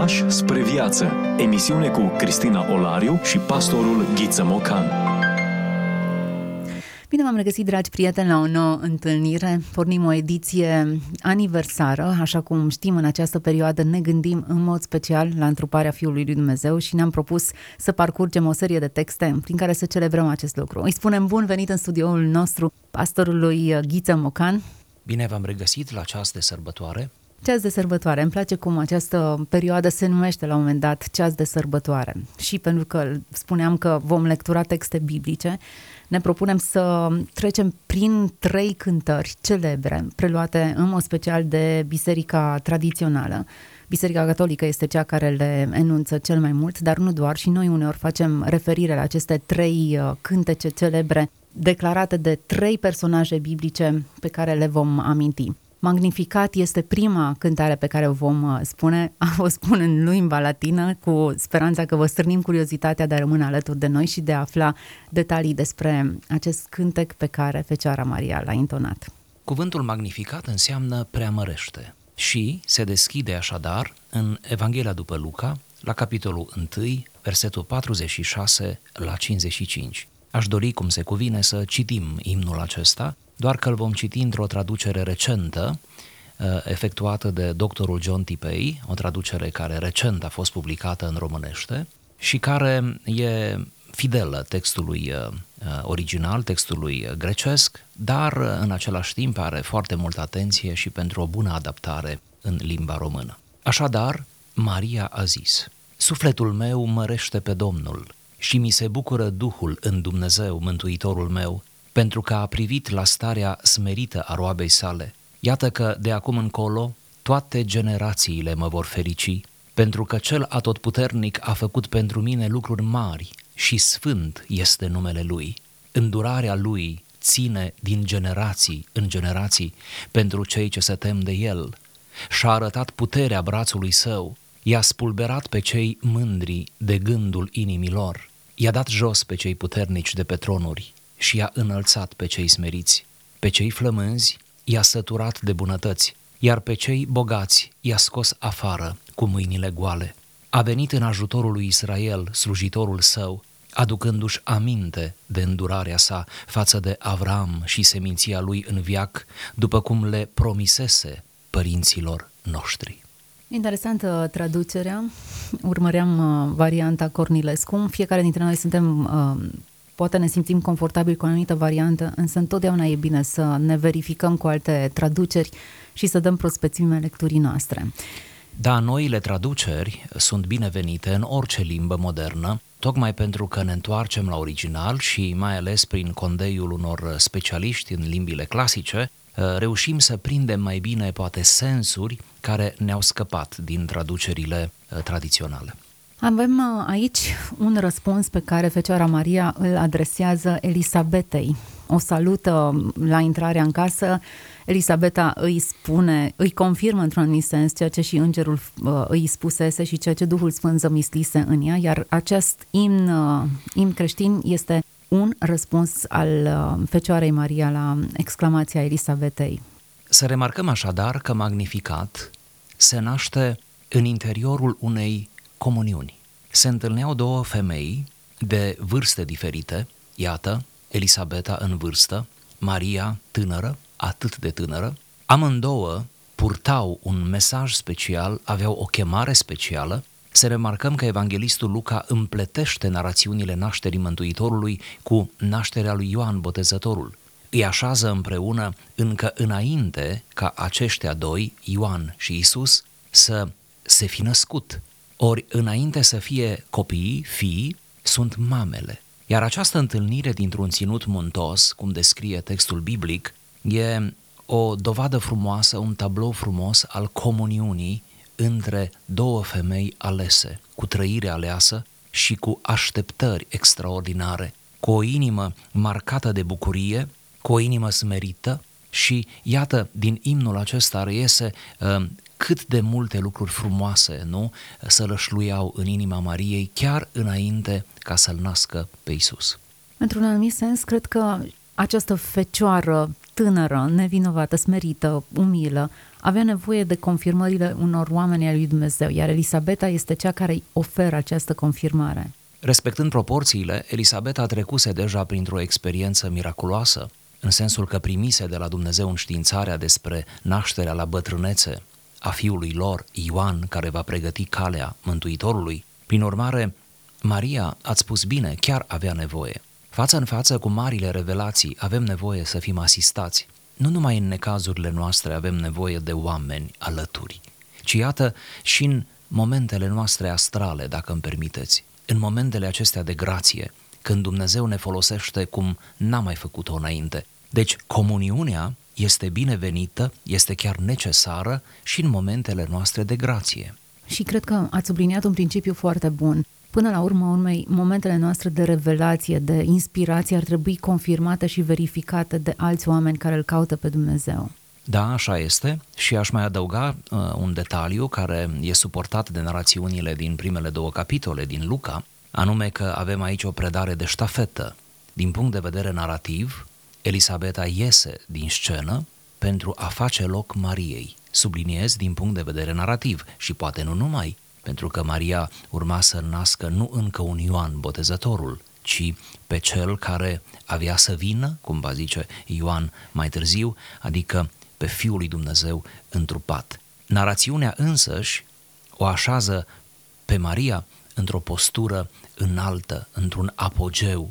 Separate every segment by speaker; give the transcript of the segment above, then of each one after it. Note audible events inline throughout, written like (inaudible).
Speaker 1: Pași spre viață. Emisiune cu Cristina Olariu și pastorul Ghiță Mocan.
Speaker 2: Bine v-am regăsit, dragi prieteni, la o nouă întâlnire. Pornim o ediție aniversară, așa cum știm, în această perioadă ne gândim în mod special la întruparea Fiului lui Dumnezeu și ne-am propus să parcurgem o serie de texte prin care să celebrăm acest lucru. Îi spunem bun venit în studioul nostru pastorului Ghiță Mocan.
Speaker 3: Bine v-am regăsit la ceas de sărbătoare.
Speaker 2: Ceas de sărbătoare. Îmi place cum această perioadă se numește la un moment dat ceas de sărbătoare. Și pentru că spuneam că vom lectura texte biblice, ne propunem să trecem prin trei cântări celebre, preluate în mod special de biserica tradițională. Biserica Catolică este cea care le enunță cel mai mult, dar nu doar, și noi uneori facem referire la aceste trei uh, cântece celebre declarate de trei personaje biblice pe care le vom aminti. Magnificat este prima cântare pe care o vom uh, spune, (laughs) o spun în limba latină, cu speranța că vă strânim curiozitatea de a rămâne alături de noi și de a afla detalii despre acest cântec pe care Fecioara Maria l-a intonat.
Speaker 3: Cuvântul magnificat înseamnă preamărește și se deschide așadar în Evanghelia după Luca, la capitolul 1, versetul 46 la 55. Aș dori, cum se cuvine, să citim imnul acesta, doar că îl vom citi într-o traducere recentă, uh, efectuată de doctorul John Tipei, o traducere care recent a fost publicată în românește și care e fidelă textului uh, original, textului grecesc, dar uh, în același timp are foarte multă atenție și pentru o bună adaptare în limba română. Așadar, Maria a zis, Sufletul meu mărește pe Domnul și mi se bucură Duhul în Dumnezeu, Mântuitorul meu, pentru că a privit la starea smerită a roabei sale. Iată că de acum încolo toate generațiile mă vor ferici, pentru că cel atotputernic a făcut pentru mine lucruri mari și sfânt este numele lui. Îndurarea lui ține din generații în generații pentru cei ce se tem de el. Și-a arătat puterea brațului său, i-a spulberat pe cei mândri de gândul inimilor, i-a dat jos pe cei puternici de pe tronuri, și i-a înălțat pe cei smeriți. Pe cei flămânzi i-a săturat de bunătăți, iar pe cei bogați i-a scos afară cu mâinile goale. A venit în ajutorul lui Israel, slujitorul său, aducându-și aminte de îndurarea sa față de Avram și seminția lui în viac, după cum le promisese părinților noștri.
Speaker 2: Interesantă traducerea. Urmăream uh, varianta Cornilescu. Fiecare dintre noi suntem uh, poate ne simțim confortabil cu o anumită variantă, însă întotdeauna e bine să ne verificăm cu alte traduceri și să dăm prospețime lecturii noastre.
Speaker 3: Da, noile traduceri sunt binevenite în orice limbă modernă, tocmai pentru că ne întoarcem la original și mai ales prin condeiul unor specialiști în limbile clasice, reușim să prindem mai bine poate sensuri care ne-au scăpat din traducerile tradiționale.
Speaker 2: Avem uh, aici un răspuns pe care Fecioara Maria îl adresează Elisabetei. O salută la intrarea în casă, Elisabeta îi spune, îi confirmă într-un anumit sens ceea ce și îngerul uh, îi spusese și ceea ce Duhul Sfânt zămislise în ea, iar acest imn, uh, imn creștin este un răspuns al Fecioarei Maria la exclamația Elisabetei.
Speaker 3: Să remarcăm așadar că Magnificat se naște în interiorul unei comuniuni. Se întâlneau două femei de vârste diferite, iată, Elisabeta în vârstă, Maria tânără, atât de tânără, amândouă purtau un mesaj special, aveau o chemare specială, să remarcăm că evanghelistul Luca împletește narațiunile nașterii Mântuitorului cu nașterea lui Ioan Botezătorul. Îi așează împreună încă înainte ca aceștia doi, Ioan și Isus, să se fi născut. Ori înainte să fie copii, fii, sunt mamele. Iar această întâlnire dintr-un ținut muntos, cum descrie textul biblic, e o dovadă frumoasă, un tablou frumos al comuniunii între două femei alese, cu trăire aleasă și cu așteptări extraordinare, cu o inimă marcată de bucurie, cu o inimă smerită și iată, din imnul acesta reiese uh, cât de multe lucruri frumoase, nu, să lășluiau în inima Mariei chiar înainte ca să-l nască pe Isus.
Speaker 2: Într-un anumit sens, cred că această fecioară tânără, nevinovată, smerită, umilă, avea nevoie de confirmările unor oameni ai lui Dumnezeu, iar Elisabeta este cea care îi oferă această confirmare.
Speaker 3: Respectând proporțiile, Elisabeta trecuse deja printr-o experiență miraculoasă, în sensul că primise de la Dumnezeu înștiințarea despre nașterea la bătrânețe a fiului lor, Ioan, care va pregăti calea Mântuitorului. Prin urmare, Maria, ați spus bine, chiar avea nevoie. Față în față cu marile revelații avem nevoie să fim asistați. Nu numai în necazurile noastre avem nevoie de oameni alături, ci iată și în momentele noastre astrale, dacă îmi permiteți, în momentele acestea de grație, când Dumnezeu ne folosește cum n-a mai făcut-o înainte. Deci comuniunea este binevenită, este chiar necesară și în momentele noastre de grație.
Speaker 2: Și cred că ați subliniat un principiu foarte bun. Până la urmă urmei, momentele noastre de revelație, de inspirație ar trebui confirmate și verificate de alți oameni care îl caută pe Dumnezeu.
Speaker 3: Da, așa este și aș mai adăuga uh, un detaliu care e suportat de narațiunile din primele două capitole din Luca, anume că avem aici o predare de ștafetă. Din punct de vedere narrativ, Elisabeta iese din scenă pentru a face loc Mariei. Subliniez din punct de vedere narrativ și poate nu numai, pentru că Maria urma să nască nu încă un Ioan botezătorul, ci pe cel care avea să vină, cum va zice Ioan mai târziu, adică pe Fiul lui Dumnezeu întrupat. Narațiunea însăși o așează pe Maria într-o postură înaltă, într-un apogeu,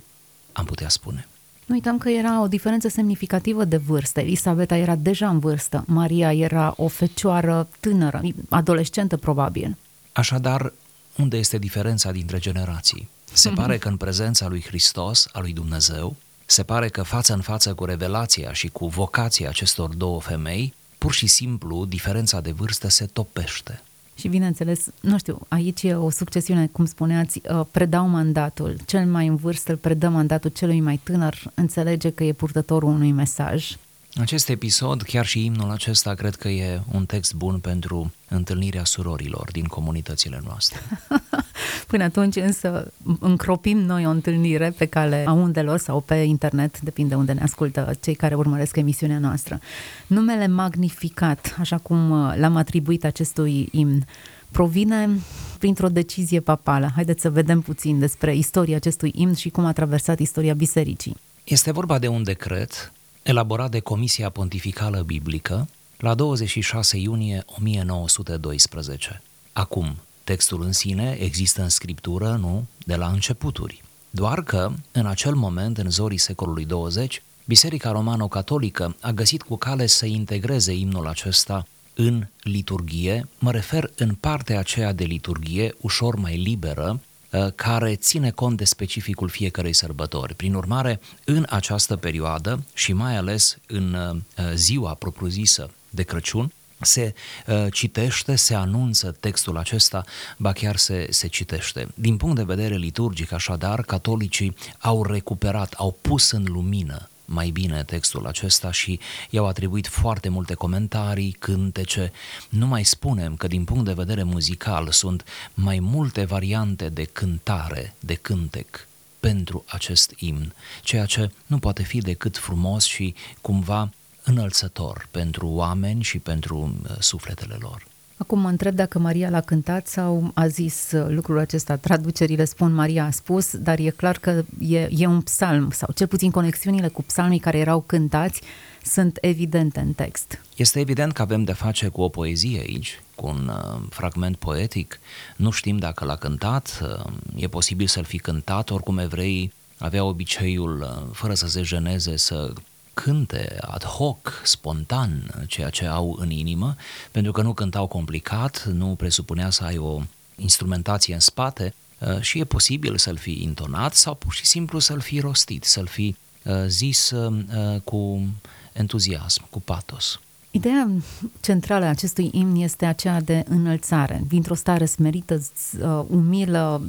Speaker 3: am putea spune.
Speaker 2: Nu uităm că era o diferență semnificativă de vârstă. Elisabeta era deja în vârstă, Maria era o fecioară tânără, adolescentă probabil.
Speaker 3: Așadar, unde este diferența dintre generații? Se pare că în prezența lui Hristos, a lui Dumnezeu, se pare că față în față cu revelația și cu vocația acestor două femei, pur și simplu diferența de vârstă se topește.
Speaker 2: Și bineînțeles, nu știu, aici e o succesiune, cum spuneați, uh, predau mandatul. Cel mai în vârstă îl predă mandatul celui mai tânăr, înțelege că e purtătorul unui mesaj.
Speaker 3: Acest episod, chiar și imnul acesta, cred că e un text bun pentru întâlnirea surorilor din comunitățile noastre. (laughs)
Speaker 2: Până atunci însă încropim noi o întâlnire pe cale a undelor sau pe internet, depinde unde ne ascultă cei care urmăresc emisiunea noastră. Numele Magnificat, așa cum uh, l-am atribuit acestui imn, provine printr-o decizie papală. Haideți să vedem puțin despre istoria acestui imn și cum a traversat istoria bisericii.
Speaker 3: Este vorba de un decret elaborat de Comisia Pontificală Biblică la 26 iunie 1912. Acum, textul în sine există în scriptură, nu, de la începuturi. Doar că, în acel moment, în zorii secolului 20, Biserica Romano-Catolică a găsit cu cale să integreze imnul acesta în liturgie, mă refer în partea aceea de liturgie ușor mai liberă, Uh, care ține cont de specificul fiecărei sărbători. Prin urmare, în această perioadă și mai ales în uh, ziua propriu-zisă de Crăciun, se uh, citește, se anunță textul acesta, ba chiar se, se citește. Din punct de vedere liturgic, așadar, catolicii au recuperat, au pus în lumină mai bine textul acesta și i-au atribuit foarte multe comentarii, cântece. Nu mai spunem că din punct de vedere muzical sunt mai multe variante de cântare, de cântec pentru acest imn, ceea ce nu poate fi decât frumos și cumva înălțător pentru oameni și pentru uh, sufletele lor.
Speaker 2: Acum mă întreb dacă Maria l-a cântat sau a zis uh, lucrul acesta. Traducerile spun Maria a spus, dar e clar că e, e un psalm sau cel puțin conexiunile cu psalmii care erau cântați sunt evidente în text.
Speaker 3: Este evident că avem de face cu o poezie aici, cu un uh, fragment poetic. Nu știm dacă l-a cântat, uh, e posibil să-l fi cântat, oricum evreii aveau obiceiul, uh, fără să se jeneze, să cânte ad hoc, spontan, ceea ce au în inimă, pentru că nu cântau complicat, nu presupunea să ai o instrumentație în spate uh, și e posibil să-l fi intonat sau pur și simplu să-l fi rostit, să-l fi uh, zis uh, cu entuziasm, cu patos.
Speaker 2: Ideea centrală a acestui imn este aceea de înălțare, dintr-o stare smerită, umilă,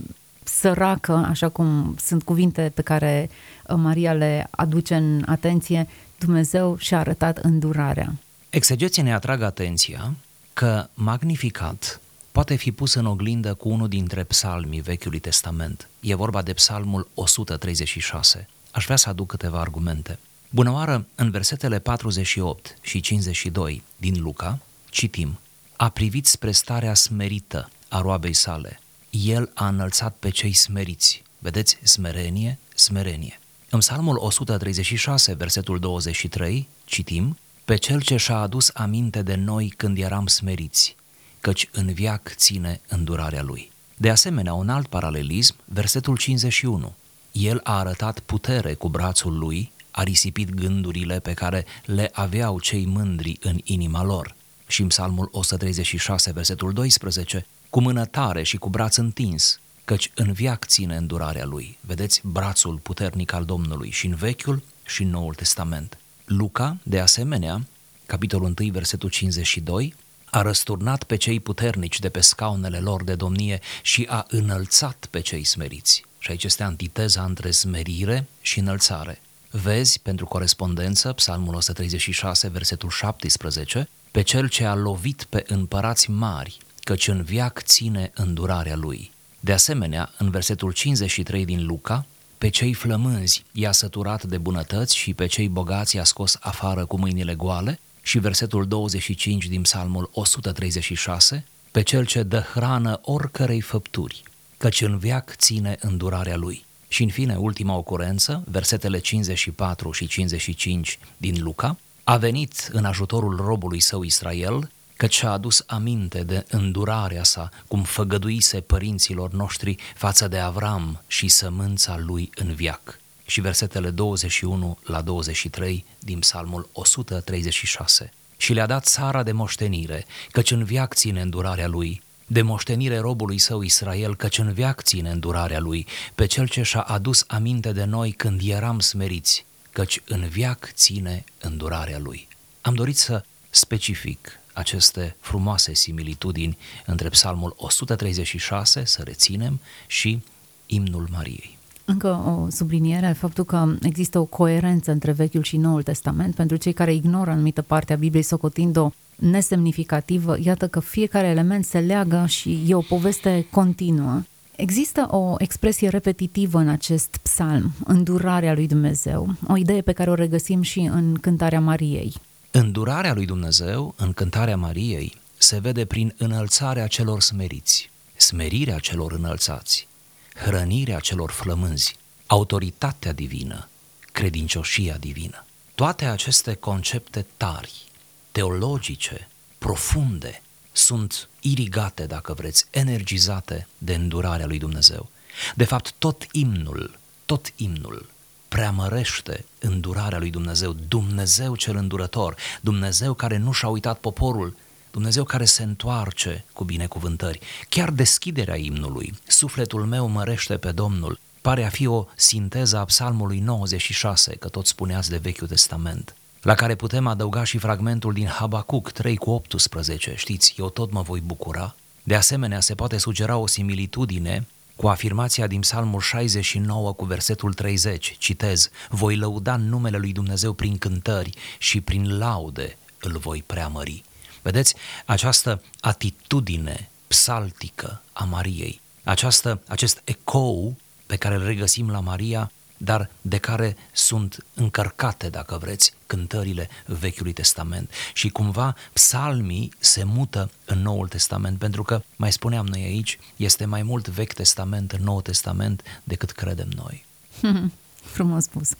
Speaker 2: săracă, așa cum sunt cuvinte pe care uh, Maria le aduce în atenție, Dumnezeu și-a arătat îndurarea.
Speaker 3: Exegeții ne atrag atenția că Magnificat poate fi pus în oglindă cu unul dintre psalmii Vechiului Testament. E vorba de psalmul 136. Aș vrea să aduc câteva argumente. Bunăoară, în versetele 48 și 52 din Luca, citim, a privit spre starea smerită a roabei sale. El a înălțat pe cei smeriți. Vedeți, smerenie, smerenie. În Psalmul 136, versetul 23, citim, Pe cel ce și-a adus aminte de noi când eram smeriți, căci în viac ține îndurarea lui. De asemenea, un alt paralelism, versetul 51. El a arătat putere cu brațul lui, a risipit gândurile pe care le aveau cei mândri în inima lor. Și în Psalmul 136, versetul 12, cu mână tare și cu braț întins, căci în viac ține îndurarea lui. Vedeți brațul puternic al Domnului și în Vechiul și în Noul Testament. Luca, de asemenea, capitolul 1, versetul 52, a răsturnat pe cei puternici de pe scaunele lor de domnie și a înălțat pe cei smeriți. Și aici este antiteza între smerire și înălțare. Vezi, pentru corespondență, Psalmul 136, versetul 17, pe cel ce a lovit pe împărați mari, căci în viac ține îndurarea lui. De asemenea, în versetul 53 din Luca, pe cei flămânzi i-a săturat de bunătăți și pe cei bogați i-a scos afară cu mâinile goale și versetul 25 din Psalmul 136, pe cel ce dă hrană oricărei făpturi, căci în viac ține îndurarea lui. Și în fine, ultima ocurență, versetele 54 și 55 din Luca, a venit în ajutorul robului său Israel, căci și-a adus aminte de îndurarea sa, cum făgăduise părinților noștri față de Avram și sămânța lui în viac. Și versetele 21 la 23 din Psalmul 136. Și le-a dat țara de moștenire, căci în viac ține îndurarea lui, de moștenire robului său Israel, căci în viac ține îndurarea lui, pe cel ce și-a adus aminte de noi când eram smeriți, căci în viac ține îndurarea lui. Am dorit să specific aceste frumoase similitudini între Psalmul 136, să reținem, și imnul Mariei.
Speaker 2: Încă o subliniere, faptul că există o coerență între Vechiul și Noul Testament, pentru cei care ignoră anumită parte a Bibliei, socotind-o nesemnificativă, iată că fiecare element se leagă și e o poveste continuă. Există o expresie repetitivă în acest psalm, îndurarea lui Dumnezeu, o idee pe care o regăsim și în cântarea Mariei.
Speaker 3: Îndurarea lui Dumnezeu în cântarea Mariei se vede prin înălțarea celor smeriți, smerirea celor înălțați, hrănirea celor flămânzi, autoritatea divină, credincioșia divină. Toate aceste concepte tari, teologice, profunde, sunt irigate, dacă vreți, energizate de îndurarea lui Dumnezeu. De fapt, tot imnul, tot imnul preamărește îndurarea lui Dumnezeu, Dumnezeu cel îndurător, Dumnezeu care nu și-a uitat poporul, Dumnezeu care se întoarce cu binecuvântări. Chiar deschiderea imnului, sufletul meu mărește pe Domnul, pare a fi o sinteză a psalmului 96, că tot spuneați de Vechiul Testament, la care putem adăuga și fragmentul din Habacuc 3 cu 18, știți, eu tot mă voi bucura. De asemenea, se poate sugera o similitudine cu afirmația din Psalmul 69 cu versetul 30, citez, voi lăuda numele lui Dumnezeu prin cântări și prin laude îl voi preamări. Vedeți, această atitudine psaltică a Mariei, această, acest ecou pe care îl regăsim la Maria, dar de care sunt încărcate, dacă vreți, cântările Vechiului Testament. Și cumva psalmii se mută în Noul Testament, pentru că, mai spuneam noi aici, este mai mult Vechi Testament în Noul Testament decât credem noi. (laughs)
Speaker 2: Frumos spus.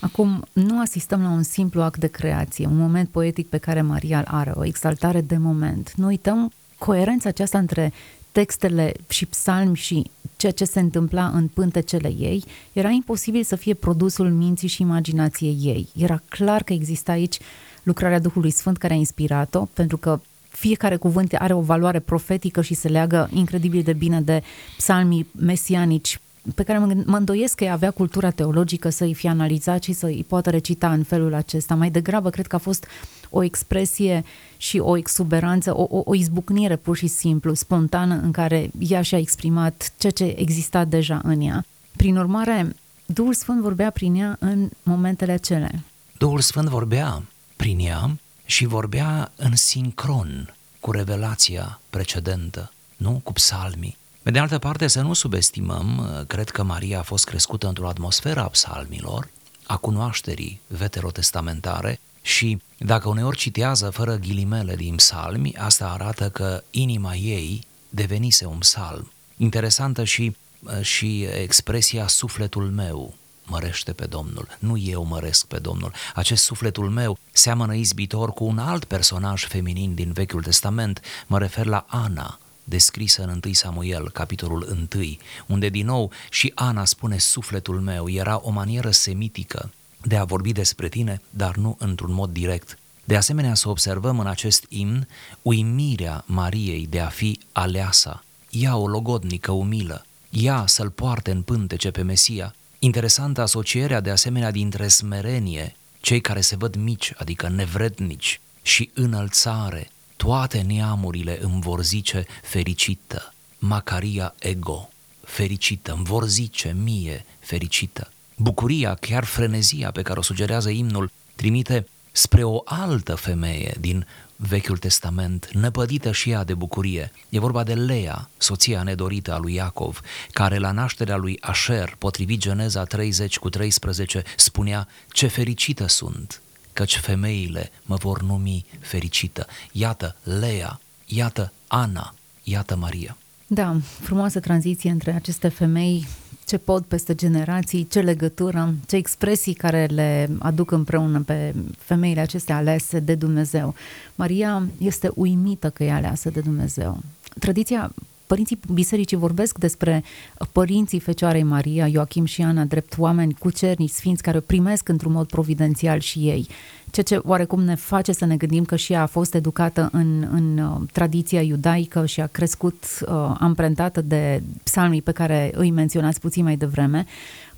Speaker 2: Acum, nu asistăm la un simplu act de creație, un moment poetic pe care Maria îl are, o exaltare de moment. Nu uităm coerența aceasta între textele și psalmi și ceea ce se întâmpla în pântecele ei, era imposibil să fie produsul minții și imaginației ei. Era clar că exista aici lucrarea Duhului Sfânt care a inspirat-o, pentru că fiecare cuvânt are o valoare profetică și se leagă incredibil de bine de psalmii mesianici pe care mă îndoiesc că avea cultura teologică să îi fie analizat și să îi poată recita în felul acesta. Mai degrabă, cred că a fost o expresie și o exuberanță, o, o, o izbucnire pur și simplu, spontană, în care ea și-a exprimat ceea ce exista deja în ea. Prin urmare, Duhul Sfânt vorbea prin ea în momentele acele.
Speaker 3: Duhul Sfânt vorbea prin ea și vorbea în sincron cu revelația precedentă, nu cu psalmii. Pe de altă parte, să nu subestimăm, cred că Maria a fost crescută într-o atmosferă a psalmilor, a cunoașterii veterotestamentare și dacă uneori citează fără ghilimele din psalmi, asta arată că inima ei devenise un psalm. Interesantă și, și expresia sufletul meu mărește pe Domnul, nu eu măresc pe Domnul. Acest sufletul meu seamănă izbitor cu un alt personaj feminin din Vechiul Testament, mă refer la Ana, descrisă în 1 Samuel, capitolul 1, unde din nou și Ana spune sufletul meu, era o manieră semitică de a vorbi despre tine, dar nu într-un mod direct. De asemenea, să observăm în acest imn uimirea Mariei de a fi aleasa. Ea o logodnică umilă, ea să-l poarte în pântece pe Mesia. Interesantă asocierea de asemenea dintre smerenie, cei care se văd mici, adică nevrednici, și înălțare, toate neamurile îmi vor zice fericită, Macaria ego, fericită, îmi vor zice mie fericită. Bucuria, chiar frenezia pe care o sugerează imnul, trimite spre o altă femeie din Vechiul Testament, năpădită și ea de bucurie. E vorba de Lea, soția nedorită a lui Iacov, care la nașterea lui Asher, potrivit Geneza 30 cu 13, spunea, ce fericită sunt, căci femeile mă vor numi fericită. Iată Lea, iată Ana, iată Maria.
Speaker 2: Da, frumoasă tranziție între aceste femei ce pod peste generații, ce legătură, ce expresii care le aduc împreună pe femeile acestea alese de Dumnezeu. Maria este uimită că e aleasă de Dumnezeu. Tradiția părinții bisericii vorbesc despre părinții Fecioarei Maria, Ioachim și Ana, drept oameni cucerni, sfinți, care o primesc într-un mod providențial și ei. Ceea ce oarecum ne face să ne gândim că și ea a fost educată în, în uh, tradiția iudaică și a crescut uh, amprentată de psalmii pe care îi menționați puțin mai devreme.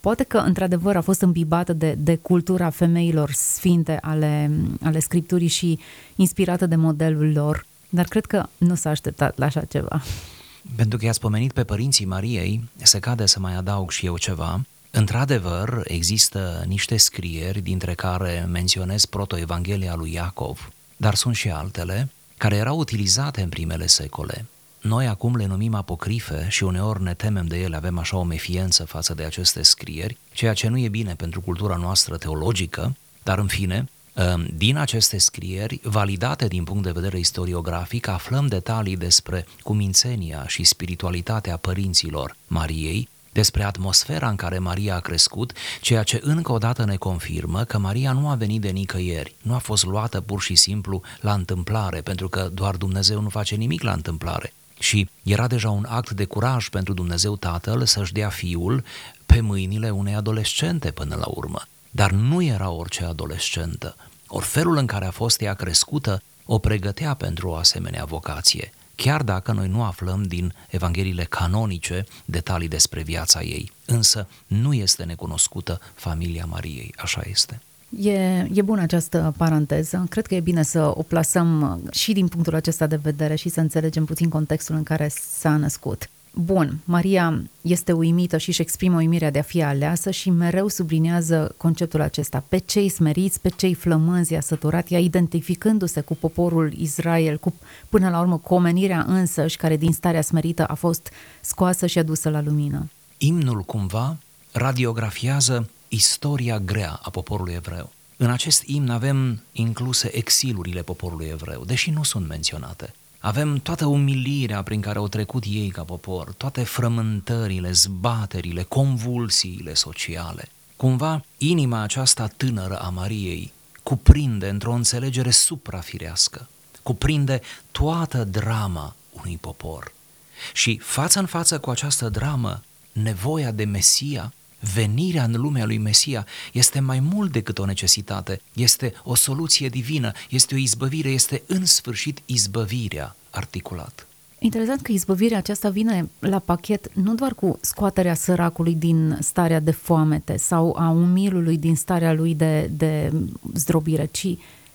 Speaker 2: Poate că, într-adevăr, a fost îmbibată de, de cultura femeilor sfinte ale, ale scripturii și inspirată de modelul lor, dar cred că nu s-a așteptat la așa ceva.
Speaker 3: Pentru că i-ați pomenit pe părinții Mariei, se cade să mai adaug și eu ceva. Într-adevăr, există niște scrieri, dintre care menționez protoevanghelia lui Iacov, dar sunt și altele, care erau utilizate în primele secole. Noi acum le numim apocrife și uneori ne temem de ele, avem așa o mefiență față de aceste scrieri, ceea ce nu e bine pentru cultura noastră teologică, dar în fine, Ehm, din aceste scrieri, validate din punct de vedere istoriografic, aflăm detalii despre cumințenia și spiritualitatea părinților Mariei, despre atmosfera în care Maria a crescut, ceea ce încă o dată ne confirmă că Maria nu a venit de nicăieri, nu a fost luată pur și simplu la întâmplare, pentru că doar Dumnezeu nu face nimic la întâmplare. Și era deja un act de curaj pentru Dumnezeu Tatăl să-și dea fiul pe mâinile unei adolescente până la urmă. Dar nu era orice adolescentă. Ori felul în care a fost ea crescută o pregătea pentru o asemenea vocație, chiar dacă noi nu aflăm din Evangheliile canonice detalii despre viața ei. Însă nu este necunoscută familia Mariei, așa este.
Speaker 2: E, e bună această paranteză. Cred că e bine să o plasăm și din punctul acesta de vedere și să înțelegem puțin contextul în care s-a născut. Bun, Maria este uimită și își exprimă uimirea de a fi aleasă și mereu sublinează conceptul acesta. Pe cei smeriți, pe cei flămânzi a săturat, ea identificându-se cu poporul Israel, cu, până la urmă cu omenirea însăși, care din starea smerită a fost scoasă și adusă la lumină.
Speaker 3: Imnul cumva radiografiază istoria grea a poporului evreu. În acest imn avem incluse exilurile poporului evreu, deși nu sunt menționate. Avem toată umilirea prin care au trecut ei ca popor, toate frământările, zbaterile, convulsiile sociale. Cumva, inima aceasta tânără a Mariei cuprinde într-o înțelegere suprafirească, cuprinde toată drama unui popor. Și față în față cu această dramă, nevoia de Mesia venirea în lumea lui Mesia este mai mult decât o necesitate, este o soluție divină, este o izbăvire, este în sfârșit izbăvirea articulat.
Speaker 2: Interesant că izbăvirea aceasta vine la pachet nu doar cu scoaterea săracului din starea de foamete sau a umilului din starea lui de, de zdrobire, ci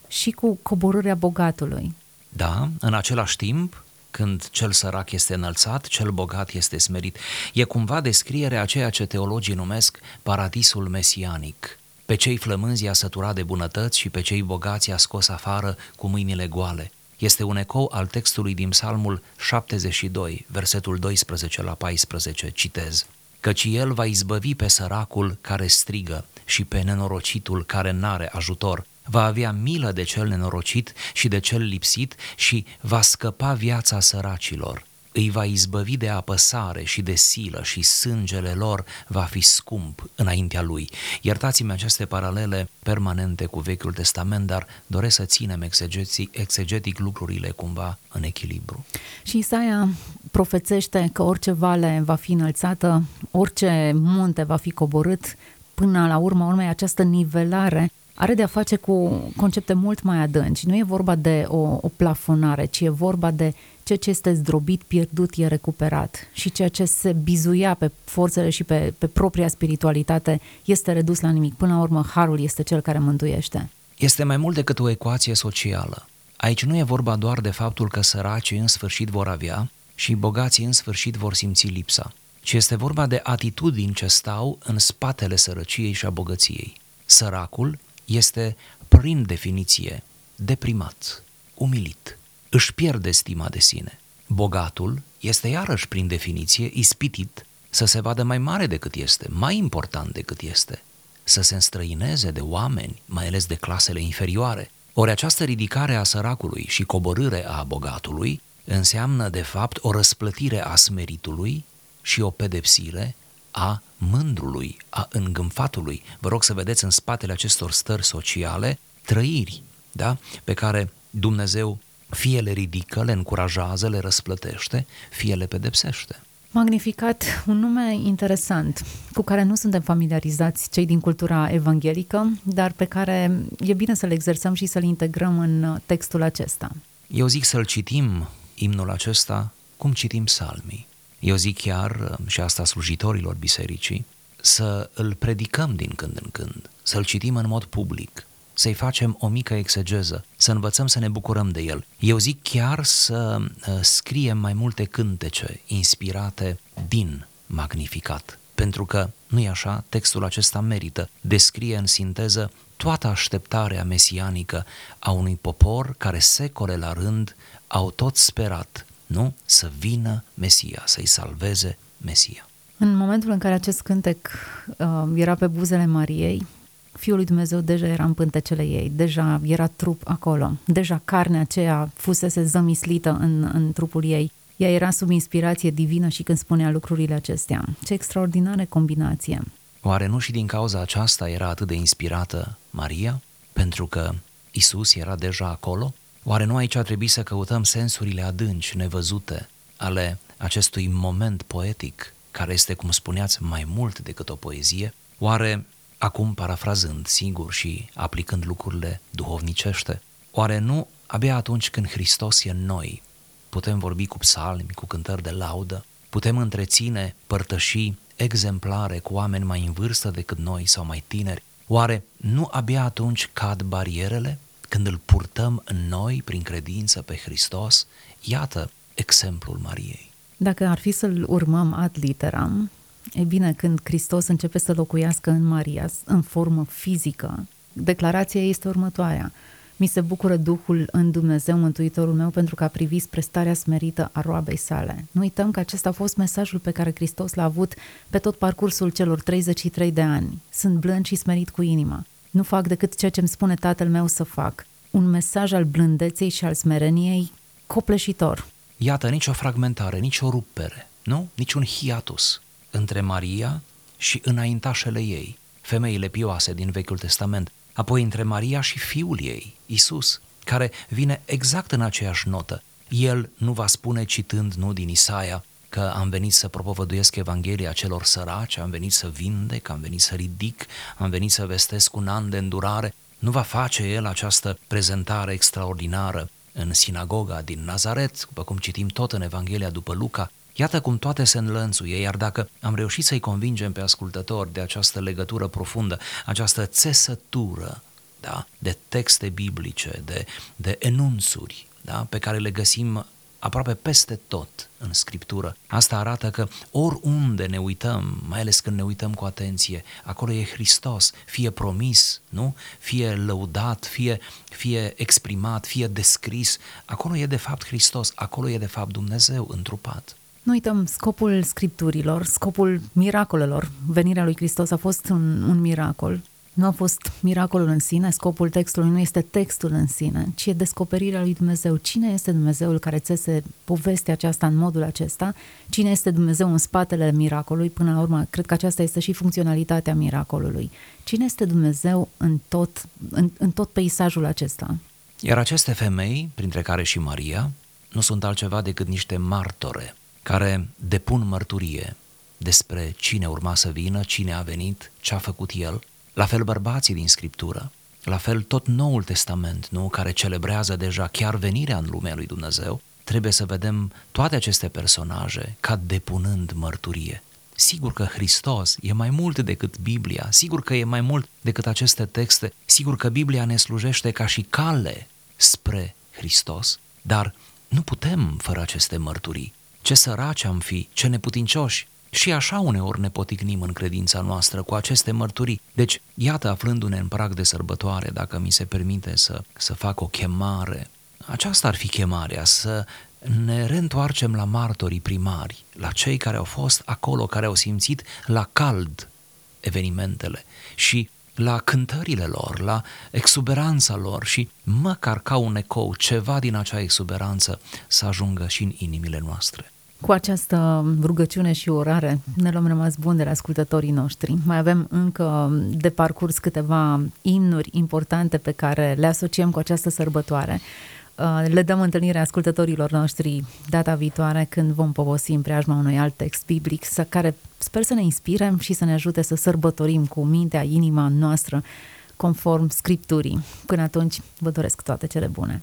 Speaker 2: și cu coborârea bogatului.
Speaker 3: Da, în același timp, când cel sărac este înălțat, cel bogat este smerit. E cumva descrierea a ceea ce teologii numesc paradisul mesianic. Pe cei flămânzi a săturat de bunătăți și pe cei bogați a scos afară cu mâinile goale. Este un ecou al textului din Psalmul 72, versetul 12 la 14, citez. căci el va izbăvi pe săracul care strigă și pe nenorocitul care n-are ajutor. Va avea milă de cel nenorocit și de cel lipsit și va scăpa viața săracilor îi va izbăvi de apăsare și de silă și sângele lor va fi scump înaintea lui. Iertați-mi aceste paralele permanente cu Vechiul Testament, dar doresc să ținem exegetic, exegetic lucrurile cumva în echilibru.
Speaker 2: Și Isaia profețește că orice vale va fi înălțată, orice munte va fi coborât, până la urma urmei această nivelare are de a face cu concepte mult mai adânci. Nu e vorba de o, o plafonare, ci e vorba de ceea ce este zdrobit, pierdut, e recuperat și ceea ce se bizuia pe forțele și pe, pe propria spiritualitate este redus la nimic. Până la urmă, harul este cel care mântuiește.
Speaker 3: Este mai mult decât o ecuație socială. Aici nu e vorba doar de faptul că săracii în sfârșit vor avea și bogații în sfârșit vor simți lipsa, ci este vorba de atitudini ce stau în spatele sărăciei și a bogăției. Săracul este, prin definiție, deprimat, umilit, își pierde stima de sine. Bogatul este iarăși, prin definiție, ispitit să se vadă mai mare decât este, mai important decât este, să se înstrăineze de oameni, mai ales de clasele inferioare. Ori această ridicare a săracului și coborâre a bogatului înseamnă, de fapt, o răsplătire a smeritului și o pedepsire a mândrului, a îngânfatului. Vă rog să vedeți în spatele acestor stări sociale trăiri, da? pe care Dumnezeu fie le ridică, le încurajează, le răsplătește, fie le pedepsește.
Speaker 2: Magnificat, un nume interesant, cu care nu suntem familiarizați cei din cultura evanghelică, dar pe care e bine să-l exersăm și să-l integrăm în textul acesta.
Speaker 3: Eu zic să-l citim, imnul acesta, cum citim psalmii. Eu zic chiar, și asta slujitorilor bisericii, să îl predicăm din când în când, să-l citim în mod public, să-i facem o mică exegeză, să învățăm să ne bucurăm de el. Eu zic chiar să uh, scriem mai multe cântece inspirate din Magnificat, pentru că, nu e așa, textul acesta merită, descrie în sinteză toată așteptarea mesianică a unui popor care secole la rând au tot sperat, nu? Să vină Mesia, să-i salveze Mesia.
Speaker 2: În momentul în care acest cântec uh, era pe buzele Mariei, Fiul lui Dumnezeu deja era în pântecele ei, deja era trup acolo, deja carnea aceea fusese zămislită în, în trupul ei. Ea era sub inspirație divină și când spunea lucrurile acestea. Ce extraordinară combinație!
Speaker 3: Oare nu și din cauza aceasta era atât de inspirată Maria? Pentru că Isus era deja acolo? Oare nu aici a trebuit să căutăm sensurile adânci, nevăzute, ale acestui moment poetic, care este, cum spuneați, mai mult decât o poezie? Oare acum parafrazând singur și aplicând lucrurile duhovnicește, oare nu abia atunci când Hristos e în noi, putem vorbi cu psalmi, cu cântări de laudă, putem întreține părtășii exemplare cu oameni mai în vârstă decât noi sau mai tineri, oare nu abia atunci cad barierele când îl purtăm în noi prin credință pe Hristos? Iată exemplul Mariei.
Speaker 2: Dacă ar fi să-l urmăm ad literam, E bine, când Hristos începe să locuiască în Maria, în formă fizică, declarația este următoarea. Mi se bucură Duhul în Dumnezeu, Mântuitorul meu, pentru că a privit spre starea smerită a roabei sale. Nu uităm că acesta a fost mesajul pe care Hristos l-a avut pe tot parcursul celor 33 de ani. Sunt blând și smerit cu inima. Nu fac decât ceea ce îmi spune Tatăl meu să fac. Un mesaj al blândeței și al smereniei copleșitor.
Speaker 3: Iată, nicio fragmentare, nicio rupere, nu? Niciun hiatus între Maria și înaintașele ei, femeile pioase din Vechiul Testament, apoi între Maria și fiul ei, Isus, care vine exact în aceeași notă. El nu va spune citând nu din Isaia că am venit să propovăduiesc Evanghelia celor săraci, am venit să vindec, am venit să ridic, am venit să vestesc un an de îndurare. Nu va face el această prezentare extraordinară în sinagoga din Nazaret, după cum citim tot în Evanghelia după Luca, Iată cum toate se înlănțuie, iar dacă am reușit să-i convingem pe ascultători de această legătură profundă, această țesătură da, de texte biblice, de, de enunțuri da, pe care le găsim aproape peste tot în Scriptură. Asta arată că oriunde ne uităm, mai ales când ne uităm cu atenție, acolo e Hristos, fie promis, nu? fie lăudat, fie, fie exprimat, fie descris, acolo e de fapt Hristos, acolo e de fapt Dumnezeu întrupat.
Speaker 2: Nu uităm, scopul scripturilor, scopul miracolelor, venirea lui Hristos a fost un, un miracol. Nu a fost miracolul în sine, scopul textului nu este textul în sine, ci e descoperirea lui Dumnezeu. Cine este Dumnezeul care țese povestea aceasta în modul acesta? Cine este Dumnezeu în spatele miracolului? Până la urmă, cred că aceasta este și funcționalitatea miracolului. Cine este Dumnezeu în tot, în, în tot peisajul acesta?
Speaker 3: Iar aceste femei, printre care și Maria, nu sunt altceva decât niște martore care depun mărturie despre cine urma să vină, cine a venit, ce a făcut el, la fel bărbații din Scriptură, la fel tot Noul Testament, nu, care celebrează deja chiar venirea în lumea lui Dumnezeu, trebuie să vedem toate aceste personaje ca depunând mărturie. Sigur că Hristos e mai mult decât Biblia, sigur că e mai mult decât aceste texte, sigur că Biblia ne slujește ca și cale spre Hristos, dar nu putem fără aceste mărturii. Ce săraci am fi, ce neputincioși, și așa uneori ne poticnim în credința noastră cu aceste mărturii. Deci, iată, aflându-ne în prag de sărbătoare, dacă mi se permite să, să fac o chemare, aceasta ar fi chemarea, să ne reîntoarcem la martorii primari, la cei care au fost acolo, care au simțit la cald evenimentele și la cântările lor, la exuberanța lor și măcar ca un ecou, ceva din acea exuberanță să ajungă și în inimile noastre.
Speaker 2: Cu această rugăciune și orare ne luăm rămas bun de la ascultătorii noștri. Mai avem încă de parcurs câteva imnuri importante pe care le asociem cu această sărbătoare. Uh, le dăm întâlnire ascultătorilor noștri data viitoare când vom povosi în preajma unui alt text biblic care sper să ne inspire și să ne ajute să sărbătorim cu mintea, inima noastră conform Scripturii. Până atunci, vă doresc toate cele bune!